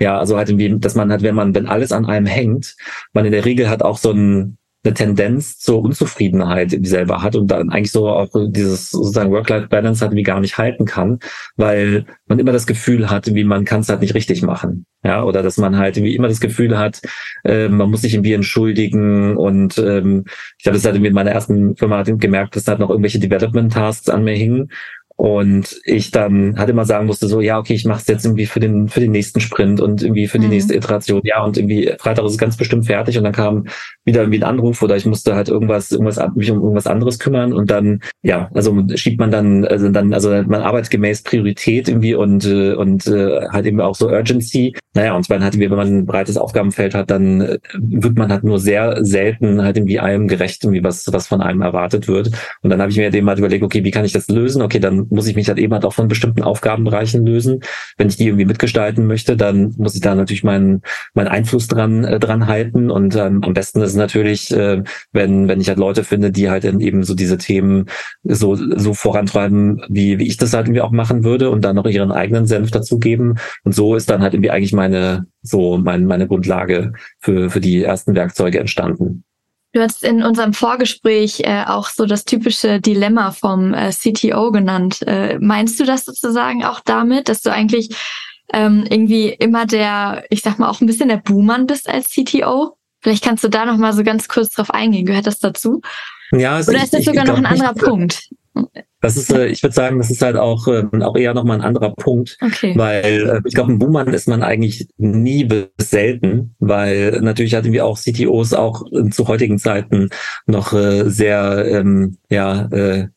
ja, also halt irgendwie, dass man halt, wenn man, wenn alles an einem hängt, man in der Regel hat auch so ein eine Tendenz zur Unzufriedenheit selber hat und dann eigentlich so auch dieses sozusagen Work-Life-Balance halt wie gar nicht halten kann, weil man immer das Gefühl hat, wie man kann es halt nicht richtig machen. Ja, oder dass man halt irgendwie immer das Gefühl hat, äh, man muss sich irgendwie entschuldigen und ähm, ich habe das halt irgendwie in meiner ersten Firma gemerkt, dass halt noch irgendwelche Development-Tasks an mir hingen und ich dann halt immer sagen musste, so, ja, okay, ich mache es jetzt irgendwie für den, für den nächsten Sprint und irgendwie für die mhm. nächste Iteration. Ja, und irgendwie Freitag ist es ganz bestimmt fertig und dann kam wieder irgendwie ein Anruf oder ich musste halt irgendwas, irgendwas, mich um irgendwas anderes kümmern und dann, ja, also schiebt man dann, also dann, also man arbeitet gemäß Priorität irgendwie und, äh, und äh, halt eben auch so Urgency. Naja, und zwar halt, wenn man ein breites Aufgabenfeld hat, dann äh, wird man halt nur sehr selten halt irgendwie einem gerecht, irgendwie was, was von einem erwartet wird. Und dann habe ich mir dem halt überlegt, okay, wie kann ich das lösen? Okay, dann muss ich mich halt eben halt auch von bestimmten Aufgabenbereichen lösen. Wenn ich die irgendwie mitgestalten möchte, dann muss ich da natürlich meinen meinen Einfluss dran äh, dran halten. Und ähm, am besten ist natürlich, äh, wenn wenn ich halt Leute finde, die halt eben so diese Themen so so vorantreiben, wie wie ich das halt irgendwie auch machen würde und dann noch ihren eigenen Senf dazugeben. Und so ist dann halt irgendwie eigentlich meine so mein, meine Grundlage für für die ersten Werkzeuge entstanden. Du hast in unserem Vorgespräch äh, auch so das typische Dilemma vom äh, CTO genannt. Äh, meinst du das sozusagen auch damit, dass du eigentlich ähm, irgendwie immer der, ich sag mal, auch ein bisschen der Buhmann bist als CTO? Vielleicht kannst du da noch mal so ganz kurz drauf eingehen. Gehört das dazu? Ja, also Oder ist das sogar noch ein anderer nicht, Punkt? Das ist, äh, ich würde sagen, das ist halt auch, äh, auch eher nochmal ein anderer Punkt. Okay. Weil äh, ich glaube, ein Buhmann ist man eigentlich nie bis selten, weil natürlich hatten wir auch CTOs auch äh, zu heutigen Zeiten noch äh, sehr, ähm, ja, äh,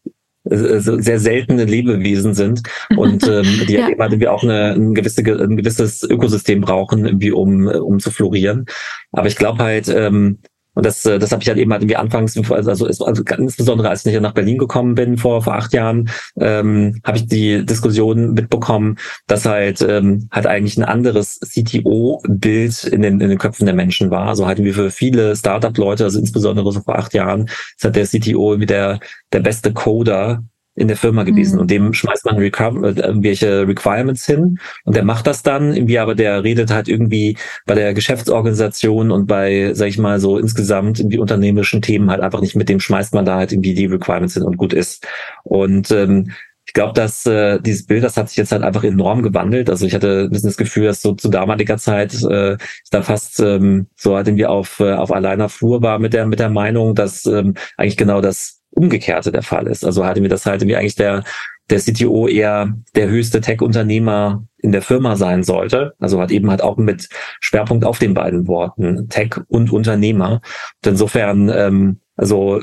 sehr seltene Lebewesen sind und ähm, die Ja. ja. wir auch eine, ein, gewisse, ein gewisses Ökosystem brauchen, irgendwie um, um zu florieren. Aber ich glaube halt, ähm, und das, äh, das habe ich halt eben halt irgendwie anfangs, also, also insbesondere als ich nach Berlin gekommen bin vor, vor acht Jahren, ähm, habe ich die Diskussion mitbekommen, dass halt ähm, halt eigentlich ein anderes CTO-Bild in den, in den Köpfen der Menschen war. Also halt wie für viele Startup-Leute, also insbesondere so vor acht Jahren, ist halt der CTO irgendwie der, der beste Coder in der Firma gewesen Mhm. und dem schmeißt man äh, irgendwelche Requirements hin und der macht das dann irgendwie, aber der redet halt irgendwie bei der Geschäftsorganisation und bei, sag ich mal, so insgesamt irgendwie unternehmerischen Themen halt einfach nicht mit dem schmeißt man da halt irgendwie die Requirements hin und gut ist. Und ähm, ich glaube, dass äh, dieses Bild, das hat sich jetzt halt einfach enorm gewandelt. Also ich hatte ein bisschen das Gefühl, dass so zu damaliger Zeit äh, ich da fast ähm, so halt irgendwie auf, äh, auf alleiner Flur war mit der, mit der Meinung, dass ähm, eigentlich genau das Umgekehrte der Fall ist. Also hatte mir das halt irgendwie eigentlich der, der CTO eher der höchste Tech-Unternehmer in der Firma sein sollte. Also hat eben halt auch mit Schwerpunkt auf den beiden Worten, Tech und Unternehmer. Und insofern, ähm, also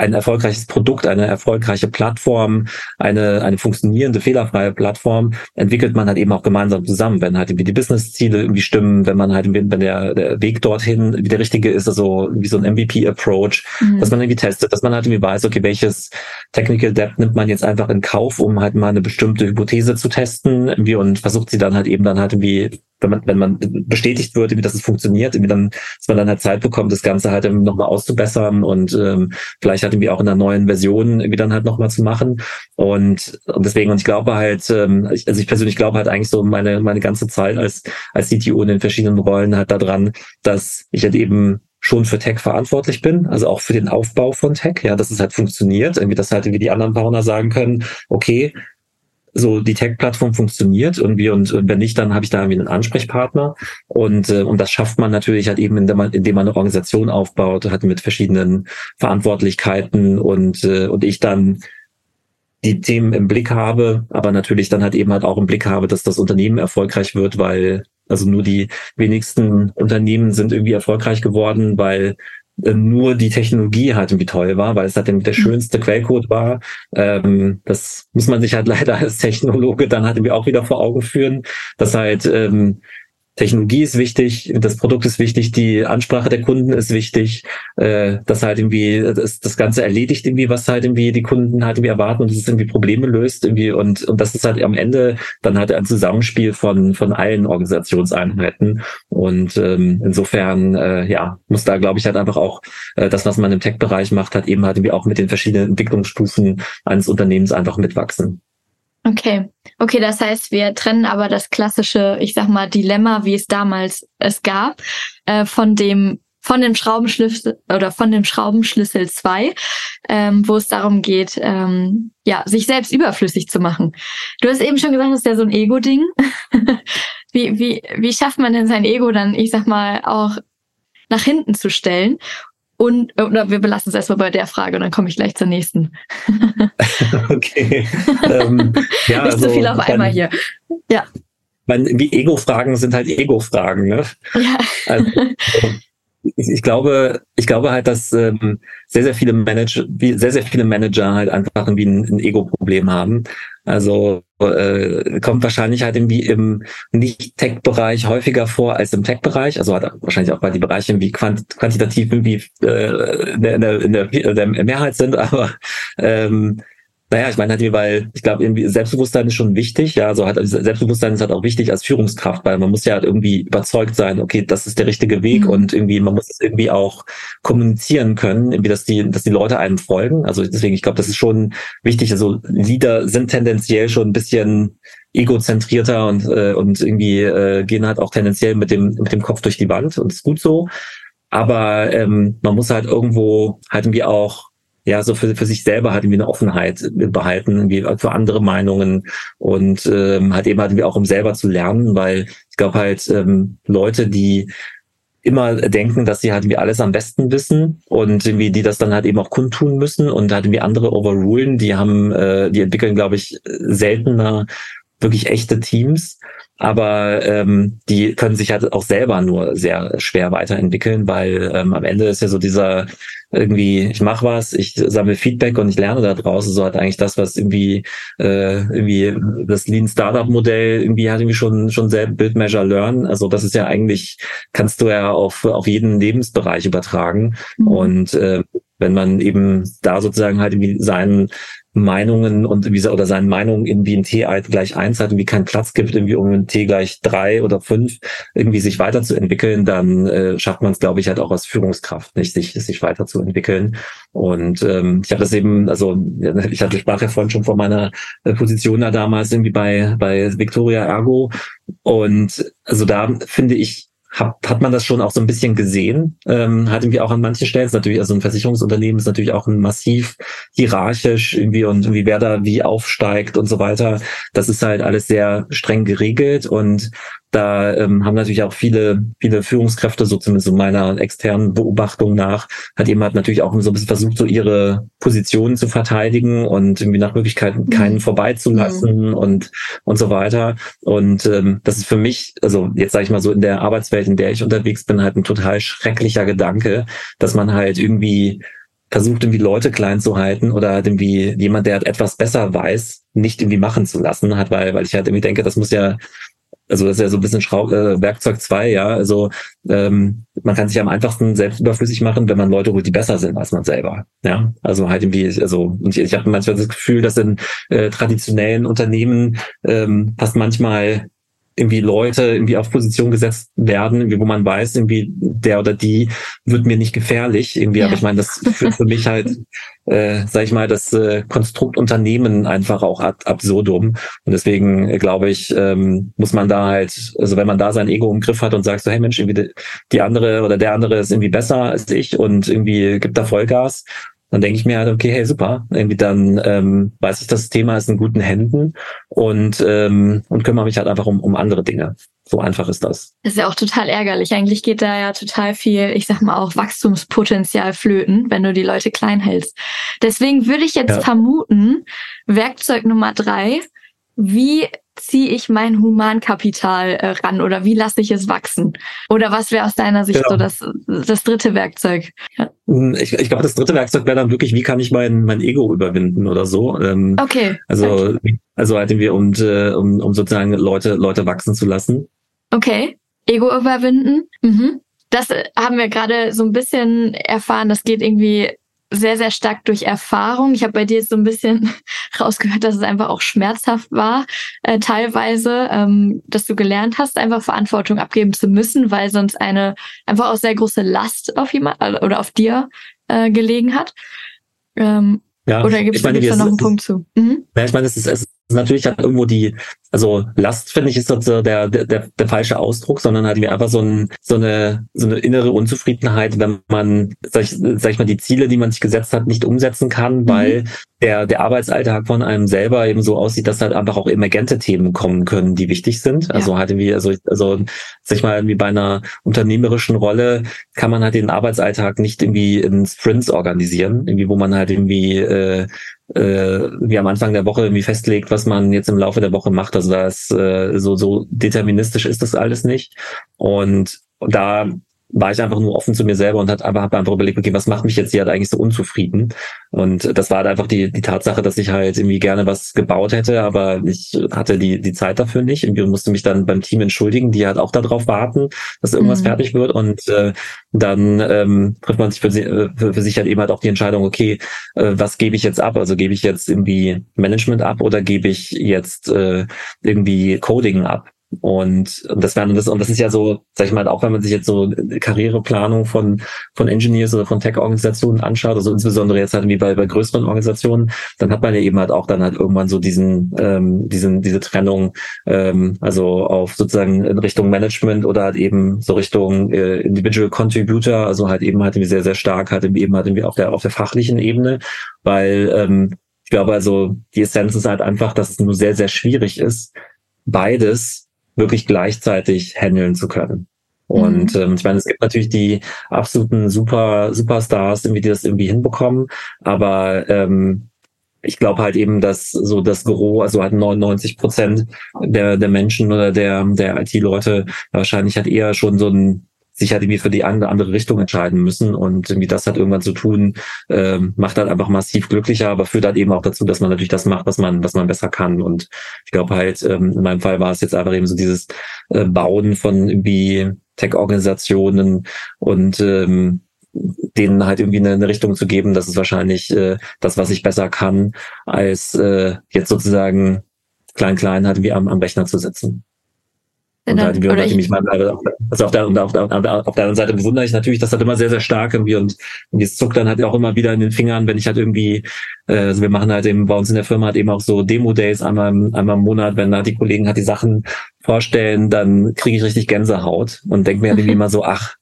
ein erfolgreiches Produkt, eine erfolgreiche Plattform, eine, eine funktionierende, fehlerfreie Plattform entwickelt man halt eben auch gemeinsam zusammen, wenn halt irgendwie die Business-Ziele irgendwie stimmen, wenn man halt, wenn der, der Weg dorthin wie der richtige ist, also wie so ein MVP-Approach, Mhm. dass man irgendwie testet, dass man halt irgendwie weiß, okay, welches Technical Debt nimmt man jetzt einfach in Kauf, um halt mal eine bestimmte Hypothese zu testen, irgendwie und versucht sie dann halt eben dann halt irgendwie, wenn man, wenn man bestätigt wird, irgendwie, dass es funktioniert, irgendwie dann, dass man dann halt Zeit bekommt, das Ganze halt nochmal auszubessern und ähm, vielleicht halt irgendwie auch in einer neuen Version irgendwie dann halt nochmal zu machen. Und, und deswegen, und ich glaube halt, ähm, also ich persönlich glaube halt eigentlich so meine, meine ganze Zeit als, als CTO in den verschiedenen Rollen halt daran, dass ich halt eben schon für Tech verantwortlich bin, also auch für den Aufbau von Tech, ja, dass es halt funktioniert, irgendwie, dass halt irgendwie die anderen Founder sagen können, okay, so die Tech-Plattform funktioniert irgendwie und, und wenn nicht, dann habe ich da irgendwie einen Ansprechpartner. Und äh, und das schafft man natürlich halt eben, indem man, indem man eine Organisation aufbaut, hat mit verschiedenen Verantwortlichkeiten und äh, und ich dann die Themen im Blick habe, aber natürlich dann halt eben halt auch im Blick habe, dass das Unternehmen erfolgreich wird, weil also nur die wenigsten Unternehmen sind irgendwie erfolgreich geworden, weil nur die Technologie halt irgendwie toll war, weil es halt der schönste Quellcode war. Ähm, das muss man sich halt leider als Technologe dann halt irgendwie auch wieder vor Augen führen, dass halt ähm, Technologie ist wichtig, das Produkt ist wichtig, die Ansprache der Kunden ist wichtig, äh, dass halt irgendwie das, das Ganze erledigt irgendwie, was halt irgendwie die Kunden halt irgendwie erwarten und es irgendwie Probleme löst irgendwie und und das ist halt am Ende dann halt ein Zusammenspiel von von allen Organisationseinheiten und ähm, insofern äh, ja muss da glaube ich halt einfach auch äh, das, was man im Tech-Bereich macht, hat eben halt irgendwie auch mit den verschiedenen Entwicklungsstufen eines Unternehmens einfach mitwachsen. Okay. Okay, das heißt, wir trennen aber das klassische, ich sag mal, Dilemma, wie es damals es gab, äh, von dem von dem Schraubenschlüssel oder von dem Schraubenschlüssel 2, ähm, wo es darum geht, ähm, ja, sich selbst überflüssig zu machen. Du hast eben schon gesagt, das ist ja so ein Ego-Ding. wie, wie, wie schafft man denn sein Ego dann, ich sag mal, auch nach hinten zu stellen? Und, oder wir belassen es erstmal bei der Frage und dann komme ich gleich zur nächsten. okay. ähm, ja, Nicht so also, viel auf dann- einmal hier. Ja. Man, wie Ego-Fragen sind halt Ego-Fragen, ne? Ja. Also, ich, ich glaube, ich glaube halt, dass ähm, sehr, sehr viele Manager, wie sehr, sehr viele Manager halt einfach irgendwie ein, ein Ego-Problem haben. Also äh, kommt wahrscheinlich halt irgendwie im Nicht-Tech-Bereich häufiger vor als im Tech-Bereich. Also hat wahrscheinlich auch bei die Bereiche irgendwie quant quantitativ irgendwie äh, in, der, in, der, in der Mehrheit sind, aber ähm, Naja, ich meine halt, weil ich glaube, irgendwie Selbstbewusstsein ist schon wichtig. Ja, so halt Selbstbewusstsein ist halt auch wichtig als Führungskraft, weil man muss ja halt irgendwie überzeugt sein, okay, das ist der richtige Weg mhm. und irgendwie man muss es irgendwie auch kommunizieren können, irgendwie, dass die, dass die Leute einem folgen. Also deswegen, ich glaube, das ist schon wichtig. Also Leader sind tendenziell schon ein bisschen egozentrierter und äh, und irgendwie äh, gehen halt auch tendenziell mit dem mit dem Kopf durch die Wand und ist gut so. Aber ähm, man muss halt irgendwo halt irgendwie auch ja, so für, für sich selber halt irgendwie eine Offenheit behalten, irgendwie für andere Meinungen. Und ähm, halt eben halt irgendwie auch um selber zu lernen, weil ich glaube halt ähm, Leute, die immer denken, dass sie halt irgendwie alles am besten wissen und irgendwie die das dann halt eben auch kundtun müssen. Und halt irgendwie andere overrulen, die haben, äh, die entwickeln, glaube ich, seltener wirklich echte Teams aber ähm, die können sich halt auch selber nur sehr schwer weiterentwickeln, weil ähm, am Ende ist ja so dieser irgendwie, ich mache was, ich sammle Feedback und ich lerne da draußen, so hat eigentlich das, was irgendwie äh, irgendwie das Lean Startup Modell irgendwie hat irgendwie schon schon selber Build Measure Learn, also das ist ja eigentlich kannst du ja auf auf jeden Lebensbereich übertragen. Mhm. und äh, wenn man eben da sozusagen halt irgendwie seinen Meinungen und wie oder seinen Meinungen irgendwie ein T gleich eins hat, irgendwie keinen Platz gibt, irgendwie um ein T gleich drei oder fünf irgendwie sich weiterzuentwickeln, dann äh, schafft man es, glaube ich, halt auch als Führungskraft, nicht sich sich weiterzuentwickeln. Und ähm, ich habe das eben, also ich hatte sprach ja vorhin schon von meiner äh, Position da damals irgendwie bei bei Victoria Ergo und also da finde ich hat, hat man das schon auch so ein bisschen gesehen. Ähm, hat irgendwie auch an manchen Stellen, ist natürlich, also ein Versicherungsunternehmen ist natürlich auch ein massiv hierarchisch irgendwie und irgendwie wer da wie aufsteigt und so weiter. Das ist halt alles sehr streng geregelt und da ähm, haben natürlich auch viele, viele Führungskräfte, so zumindest so meiner externen Beobachtung nach, hat halt natürlich auch so ein bisschen versucht, so ihre Positionen zu verteidigen und irgendwie nach Möglichkeit mhm. keinen mhm. vorbeizulassen mhm. und, und so weiter. Und ähm, das ist für mich, also jetzt sage ich mal so in der Arbeitswelt, in der ich unterwegs bin, halt ein total schrecklicher Gedanke, dass man halt irgendwie versucht, irgendwie Leute klein zu halten oder halt irgendwie jemand, der halt etwas besser weiß, nicht irgendwie machen zu lassen hat, weil, weil ich halt irgendwie denke, das muss ja also das ist ja so ein bisschen Schraub, äh, Werkzeug zwei, ja. Also ähm, man kann sich am einfachsten selbst überflüssig machen, wenn man Leute holt, die besser sind als man selber. Ja, also halt irgendwie, also ich, ich habe manchmal das Gefühl, dass in äh, traditionellen Unternehmen ähm, fast manchmal irgendwie Leute irgendwie auf Position gesetzt werden, irgendwie, wo man weiß, irgendwie der oder die wird mir nicht gefährlich. Irgendwie, ja. aber ich meine, das führt für mich halt, äh, sag ich mal, das äh, Konstrukt Unternehmen einfach auch ad absurdum. Und deswegen äh, glaube ich, ähm, muss man da halt, also wenn man da sein Ego im Griff hat und sagt so, hey Mensch, irgendwie die andere oder der andere ist irgendwie besser als ich und irgendwie gibt da Vollgas, dann denke ich mir halt, okay, hey, super, irgendwie dann ähm, weiß ich, das Thema ist in guten Händen und, ähm, und kümmere mich halt einfach um, um andere Dinge. So einfach ist das. Das ist ja auch total ärgerlich. Eigentlich geht da ja total viel, ich sag mal auch Wachstumspotenzial flöten, wenn du die Leute klein hältst. Deswegen würde ich jetzt ja. vermuten, Werkzeug Nummer drei, wie ziehe ich mein Humankapital äh, ran oder wie lasse ich es wachsen? Oder was wäre aus deiner Sicht genau. so das, das dritte Werkzeug? Ja. Hm, ich, ich glaube, das dritte Werkzeug wäre dann wirklich, wie kann ich mein, mein Ego überwinden oder so. Ähm, okay. Also, okay. also halt irgendwie, um, äh, um, um sozusagen Leute, Leute wachsen zu lassen. Okay. Ego überwinden. Mhm. Das äh, haben wir gerade so ein bisschen erfahren. Das geht irgendwie sehr, sehr stark durch Erfahrung. Ich habe bei dir jetzt so ein bisschen rausgehört, dass es einfach auch schmerzhaft war, äh, teilweise, ähm, dass du gelernt hast, einfach Verantwortung abgeben zu müssen, weil sonst eine einfach auch sehr große Last auf jemand äh, oder auf dir äh, gelegen hat. Ähm, ja, oder gibt es da noch einen Punkt zu? Mhm. Ja, ich meine, es ist, es ist natürlich halt irgendwo die, also Last finde ich ist so der, der, der, falsche Ausdruck, sondern halt wie einfach so, ein, so eine so eine innere Unzufriedenheit, wenn man, sag ich, sag ich mal, die Ziele, die man sich gesetzt hat, nicht umsetzen kann, mhm. weil der, der Arbeitsalltag von einem selber eben so aussieht, dass halt einfach auch emergente Themen kommen können, die wichtig sind. Ja. Also halt irgendwie, also, also sag ich mal, irgendwie bei einer unternehmerischen Rolle kann man halt den Arbeitsalltag nicht irgendwie in Sprints organisieren, irgendwie, wo man halt irgendwie äh, äh, wie am Anfang der Woche irgendwie festlegt, was man jetzt im Laufe der Woche macht. Also das äh, so so deterministisch ist das alles nicht. Und da war ich einfach nur offen zu mir selber und hat einfach, hab einfach überlegt, okay, was macht mich jetzt hier halt eigentlich so unzufrieden? Und das war halt einfach die, die Tatsache, dass ich halt irgendwie gerne was gebaut hätte, aber ich hatte die, die Zeit dafür nicht. Irgendwie musste mich dann beim Team entschuldigen, die halt auch darauf warten, dass irgendwas mhm. fertig wird. Und äh, dann ähm, trifft man sich für, für, für sich halt eben halt auch die Entscheidung, okay, äh, was gebe ich jetzt ab? Also gebe ich jetzt irgendwie Management ab oder gebe ich jetzt äh, irgendwie Coding ab? Und das wäre das, und das ist ja so, sag ich mal, auch wenn man sich jetzt so Karriereplanung von, von Engineers oder von Tech-Organisationen anschaut, also insbesondere jetzt halt wie bei, bei größeren Organisationen, dann hat man ja eben halt auch dann halt irgendwann so diesen, ähm, diesen, diese Trennung, ähm, also auf sozusagen in Richtung Management oder halt eben so Richtung äh, Individual Contributor, also halt eben halt sehr, sehr stark halt eben halt irgendwie auf der, auf der fachlichen Ebene, weil, ähm, ich glaube also, die Essenz ist halt einfach, dass es nur sehr, sehr schwierig ist, beides wirklich gleichzeitig handeln zu können. Und mhm. ähm, ich meine, es gibt natürlich die absoluten Super Superstars, irgendwie, die das irgendwie hinbekommen, aber ähm, ich glaube halt eben, dass so das Gros, also halt 99 Prozent der, der Menschen oder der, der IT-Leute wahrscheinlich halt eher schon so ein sich halt irgendwie für die andere, andere Richtung entscheiden müssen und irgendwie das hat irgendwann zu tun, ähm, macht halt einfach massiv glücklicher, aber führt halt eben auch dazu, dass man natürlich das macht, was man, was man besser kann. Und ich glaube halt, ähm, in meinem Fall war es jetzt einfach eben so dieses äh, Bauen von irgendwie Tech-Organisationen und ähm, denen halt irgendwie eine, eine Richtung zu geben, das ist wahrscheinlich äh, das, was ich besser kann, als äh, jetzt sozusagen klein klein halt wie am, am Rechner zu sitzen. Und da oder ich, mich mal, also auf der, auf, der, auf, der, auf der anderen Seite bewundere ich natürlich, das hat immer sehr, sehr stark irgendwie und, und es zuckt dann halt auch immer wieder in den Fingern, wenn ich halt irgendwie, äh, also wir machen halt eben bei uns in der Firma halt eben auch so Demo-Days einmal, einmal im Monat, wenn da die Kollegen halt die Sachen vorstellen, dann kriege ich richtig Gänsehaut und denke mir halt irgendwie immer so, ach,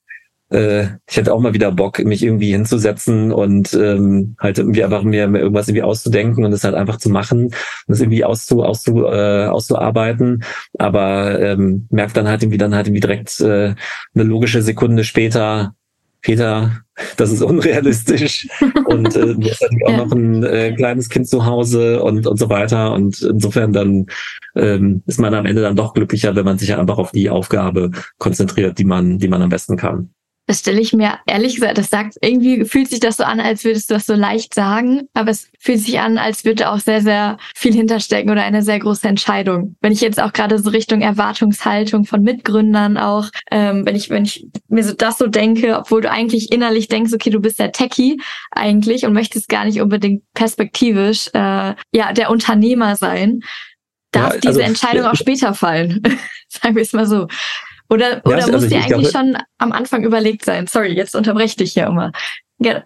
äh, ich hätte auch mal wieder Bock, mich irgendwie hinzusetzen und ähm, halt irgendwie einfach mir, mir irgendwas irgendwie auszudenken und es halt einfach zu machen und es irgendwie auszu, auszu, äh, auszuarbeiten. Aber ähm, merkt dann halt irgendwie dann halt irgendwie direkt äh, eine logische Sekunde später, Peter, das ist unrealistisch und äh, du hast natürlich auch ja. noch ein äh, kleines Kind zu Hause und und so weiter und insofern dann ähm, ist man am Ende dann doch glücklicher, wenn man sich einfach auf die Aufgabe konzentriert, die man die man am besten kann. Das stelle ich mir ehrlich gesagt, das sagt, irgendwie fühlt sich das so an, als würdest du das so leicht sagen, aber es fühlt sich an, als würde auch sehr, sehr viel hinterstecken oder eine sehr große Entscheidung. Wenn ich jetzt auch gerade so Richtung Erwartungshaltung von Mitgründern auch, ähm, wenn ich, wenn ich mir so das so denke, obwohl du eigentlich innerlich denkst, okay, du bist der Techie eigentlich und möchtest gar nicht unbedingt perspektivisch äh, ja der Unternehmer sein, darf ja, also, diese Entscheidung auch später fallen. Sagen wir es mal so. Oder, oder ja, muss dir eigentlich glaube, schon am Anfang überlegt sein? Sorry, jetzt unterbreche dich hier immer. Ja.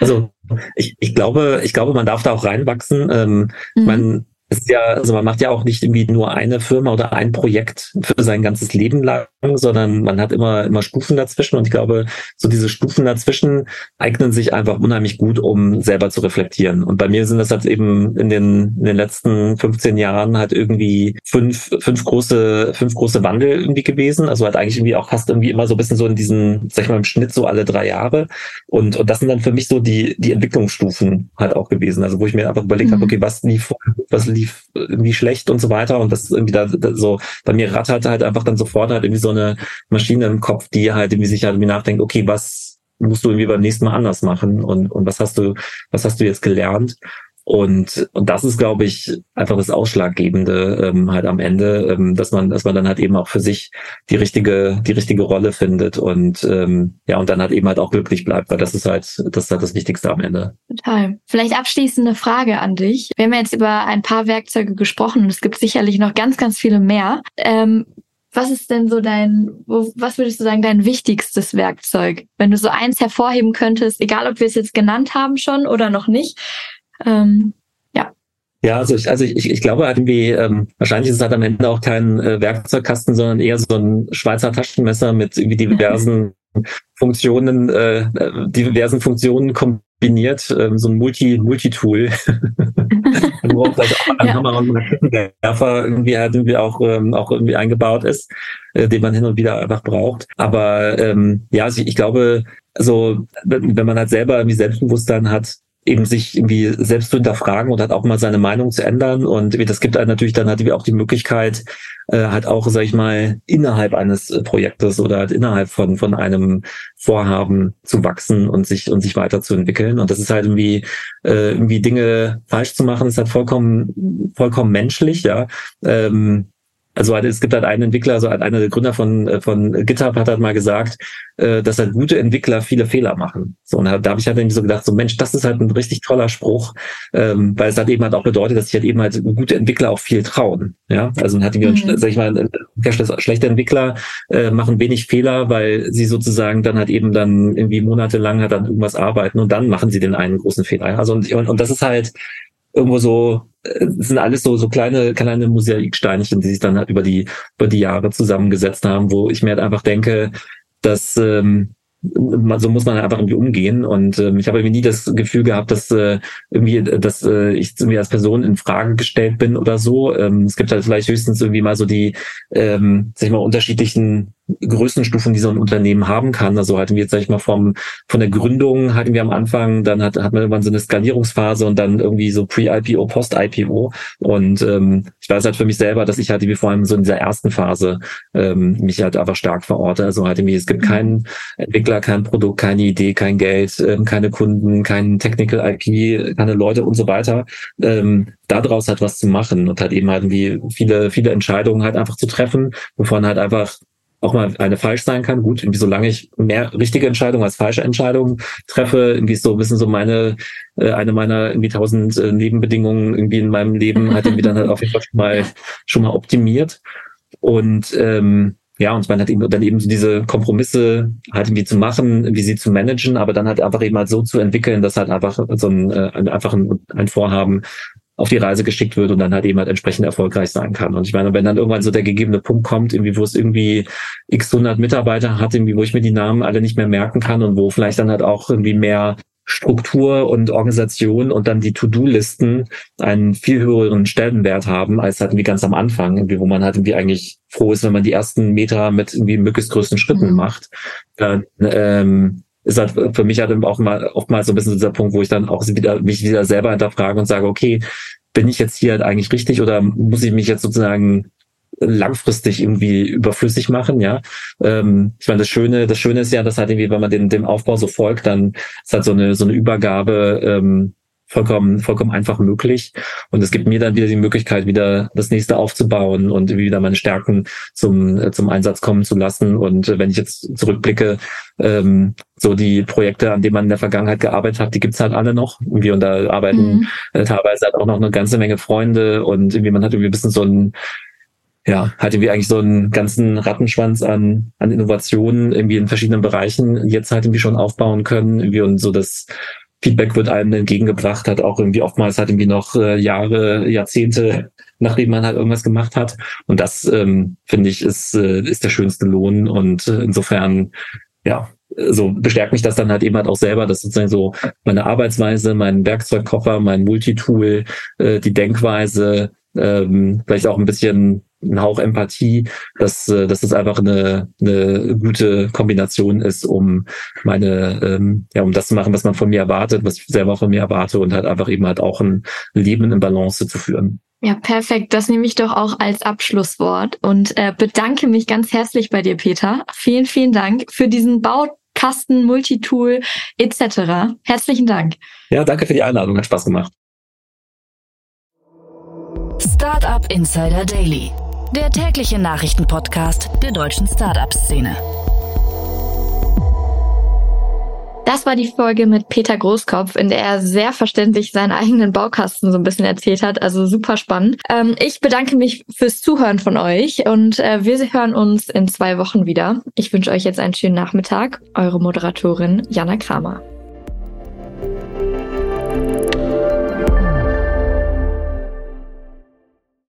Also ich, ich glaube, ich glaube, man darf da auch reinwachsen. Ähm, mhm. Man ist ja, also man macht ja auch nicht irgendwie nur eine Firma oder ein Projekt für sein ganzes Leben lang, sondern man hat immer, immer Stufen dazwischen. Und ich glaube, so diese Stufen dazwischen eignen sich einfach unheimlich gut, um selber zu reflektieren. Und bei mir sind das halt eben in den, in den letzten 15 Jahren halt irgendwie fünf, fünf große, fünf große Wandel irgendwie gewesen. Also halt eigentlich irgendwie auch fast irgendwie immer so ein bisschen so in diesen, sag ich mal, im Schnitt so alle drei Jahre. Und, und das sind dann für mich so die, die Entwicklungsstufen halt auch gewesen. Also wo ich mir einfach überlegt mhm. habe, okay, was lief, was lief irgendwie schlecht und so weiter. Und das irgendwie da, da so, bei mir rattert halt einfach dann sofort halt irgendwie so eine Maschine im Kopf, die halt irgendwie sich halt irgendwie nachdenkt, okay, was musst du irgendwie beim nächsten Mal anders machen und, und was hast du, was hast du jetzt gelernt? Und, und das ist, glaube ich, einfach das Ausschlaggebende ähm, halt am Ende, ähm, dass man, dass man dann halt eben auch für sich die richtige, die richtige Rolle findet und ähm, ja, und dann halt eben halt auch glücklich bleibt, weil das ist halt, das ist halt das Wichtigste am Ende. Total. Vielleicht abschließende Frage an dich. Wir haben jetzt über ein paar Werkzeuge gesprochen und es gibt sicherlich noch ganz, ganz viele mehr. Ähm, was ist denn so dein, was würdest du sagen, dein wichtigstes Werkzeug? Wenn du so eins hervorheben könntest, egal ob wir es jetzt genannt haben schon oder noch nicht, ähm, ja. Ja, also ich, also ich, ich glaube halt irgendwie, ähm, wahrscheinlich ist es halt am Ende auch kein äh, Werkzeugkasten, sondern eher so ein Schweizer Taschenmesser mit irgendwie diversen Funktionen, äh, diversen Funktionen kombiniert, ähm, so ein Multi, Multi-Tool. Worauf das auch ein ja. Hammer und ein Werfer irgendwie halt irgendwie auch, ähm, auch irgendwie eingebaut ist, äh, den man hin und wieder einfach braucht. Aber ähm, ja, also ich, ich glaube, also wenn man halt selber irgendwie Selbstbewusstsein hat, eben sich irgendwie selbst zu hinterfragen und hat auch mal seine Meinung zu ändern. Und das gibt einem natürlich dann halt auch die Möglichkeit, äh, halt auch, sag ich mal, innerhalb eines äh, Projektes oder halt innerhalb von, von einem Vorhaben zu wachsen und sich, und sich weiterzuentwickeln. Und das ist halt irgendwie, äh, irgendwie Dinge falsch zu machen, ist halt vollkommen, vollkommen menschlich, ja. Ähm, also halt, es gibt halt einen Entwickler, also halt einer der Gründer von, äh, von GitHub hat halt mal gesagt, äh, dass halt gute Entwickler viele Fehler machen. So, und da, habe ich halt irgendwie so gedacht, so Mensch, das ist halt ein richtig toller Spruch, ähm, weil es halt eben halt auch bedeutet, dass sich halt eben halt gute Entwickler auch viel trauen. Ja, also man hat irgendwie, mhm. sag ich mal, schlechte Entwickler äh, machen wenig Fehler, weil sie sozusagen dann halt eben dann irgendwie monatelang halt dann irgendwas arbeiten und dann machen sie den einen großen Fehler. Also und, und, und das ist halt irgendwo so, äh, sind alles so, so kleine, kleine Mosaiksteinchen, die sich dann halt über die, über die Jahre zusammengesetzt haben, wo ich mir halt einfach denke, dass, ähm, so muss man einfach irgendwie umgehen. Und ähm, ich habe irgendwie nie das Gefühl gehabt, dass äh, irgendwie, dass äh, ich irgendwie als Person in Frage gestellt bin oder so. Ähm, es gibt halt vielleicht höchstens irgendwie mal so die, ähm, sag ich mal, unterschiedlichen Größenstufen, die so ein Unternehmen haben kann. Also hatten wir jetzt, sag ich mal, vom, von der Gründung hatten wir am Anfang, dann hat, hat man irgendwann so eine Skalierungsphase und dann irgendwie so Pre-IPO, Post-IPO. Und ähm, ich weiß halt für mich selber, dass ich halt wie vor allem so in dieser ersten Phase ähm, mich halt einfach stark verorte. Also halt irgendwie, es gibt keinen Entwickler, kein Produkt, keine Idee, kein Geld, ähm, keine Kunden, kein Technical IP, keine Leute und so weiter. Ähm, daraus halt was zu machen und halt eben halt irgendwie viele, viele Entscheidungen halt einfach zu treffen, wovon halt einfach auch mal eine falsch sein kann. Gut, irgendwie solange ich mehr richtige Entscheidungen als falsche Entscheidungen treffe, irgendwie so ein bisschen so meine, äh, eine meiner irgendwie tausend äh, Nebenbedingungen irgendwie in meinem Leben hat irgendwie dann halt auf jeden Fall schon mal, schon mal optimiert. Und ähm, ja, und man hat eben dann eben so diese Kompromisse halt irgendwie zu machen, wie sie zu managen, aber dann halt einfach eben halt so zu entwickeln, dass halt einfach so ein, äh, einfach ein, ein Vorhaben auf die Reise geschickt wird und dann halt eben halt entsprechend erfolgreich sein kann. Und ich meine, wenn dann irgendwann so der gegebene Punkt kommt, irgendwie, wo es irgendwie x hundert Mitarbeiter hat, irgendwie, wo ich mir die Namen alle nicht mehr merken kann und wo vielleicht dann halt auch irgendwie mehr Struktur und Organisation und dann die To-Do-Listen einen viel höheren Stellenwert haben als halt irgendwie ganz am Anfang, irgendwie, wo man halt irgendwie eigentlich froh ist, wenn man die ersten Meter mit irgendwie möglichst größten Schritten mhm. macht. Dann, ähm, ist halt für mich halt auch mal oftmals so ein bisschen dieser Punkt, wo ich dann auch wieder, mich wieder selber hinterfrage und sage, okay, bin ich jetzt hier halt eigentlich richtig oder muss ich mich jetzt sozusagen langfristig irgendwie überflüssig machen, ja. Ähm, ich meine, das Schöne, das Schöne ist ja, dass halt irgendwie, wenn man dem, dem Aufbau so folgt, dann ist halt so eine, so eine Übergabe ähm, vollkommen, vollkommen einfach möglich. Und es gibt mir dann wieder die Möglichkeit, wieder das nächste aufzubauen und wieder meine Stärken zum, äh, zum Einsatz kommen zu lassen. Und äh, wenn ich jetzt zurückblicke, ähm, so die Projekte, an denen man in der Vergangenheit gearbeitet hat, die gibt's halt alle noch. Irgendwie, und da arbeiten mhm. äh, teilweise halt auch noch eine ganze Menge Freunde und irgendwie man hat irgendwie ein bisschen so ein ja, hat irgendwie eigentlich so einen ganzen Rattenschwanz an, an Innovationen irgendwie in verschiedenen Bereichen jetzt halt irgendwie schon aufbauen können, irgendwie und so das Feedback wird einem entgegengebracht, hat auch irgendwie oftmals halt irgendwie noch äh, Jahre, Jahrzehnte, nachdem man halt irgendwas gemacht hat. Und das, ähm, finde ich, ist, äh, ist der schönste Lohn. Und äh, insofern, ja, so bestärkt mich das dann halt eben halt auch selber, dass sozusagen so meine Arbeitsweise, mein Werkzeugkoffer, mein Multitool, äh, die Denkweise, ähm, vielleicht auch ein bisschen ein Hauch Empathie, dass, äh, dass es einfach eine, eine gute Kombination ist, um meine, ähm, ja, um das zu machen, was man von mir erwartet, was ich selber von mir erwarte und halt einfach eben halt auch ein Leben in Balance zu führen. Ja, perfekt. Das nehme ich doch auch als Abschlusswort und äh, bedanke mich ganz herzlich bei dir, Peter. Vielen, vielen Dank für diesen Baukasten, Multitool etc. Herzlichen Dank. Ja, danke für die Einladung. Hat Spaß gemacht. Startup Insider Daily der tägliche Nachrichtenpodcast der deutschen Startup-Szene. Das war die Folge mit Peter Großkopf, in der er sehr verständlich seinen eigenen Baukasten so ein bisschen erzählt hat. Also super spannend. Ähm, ich bedanke mich fürs Zuhören von euch und äh, wir hören uns in zwei Wochen wieder. Ich wünsche euch jetzt einen schönen Nachmittag. Eure Moderatorin Jana Kramer.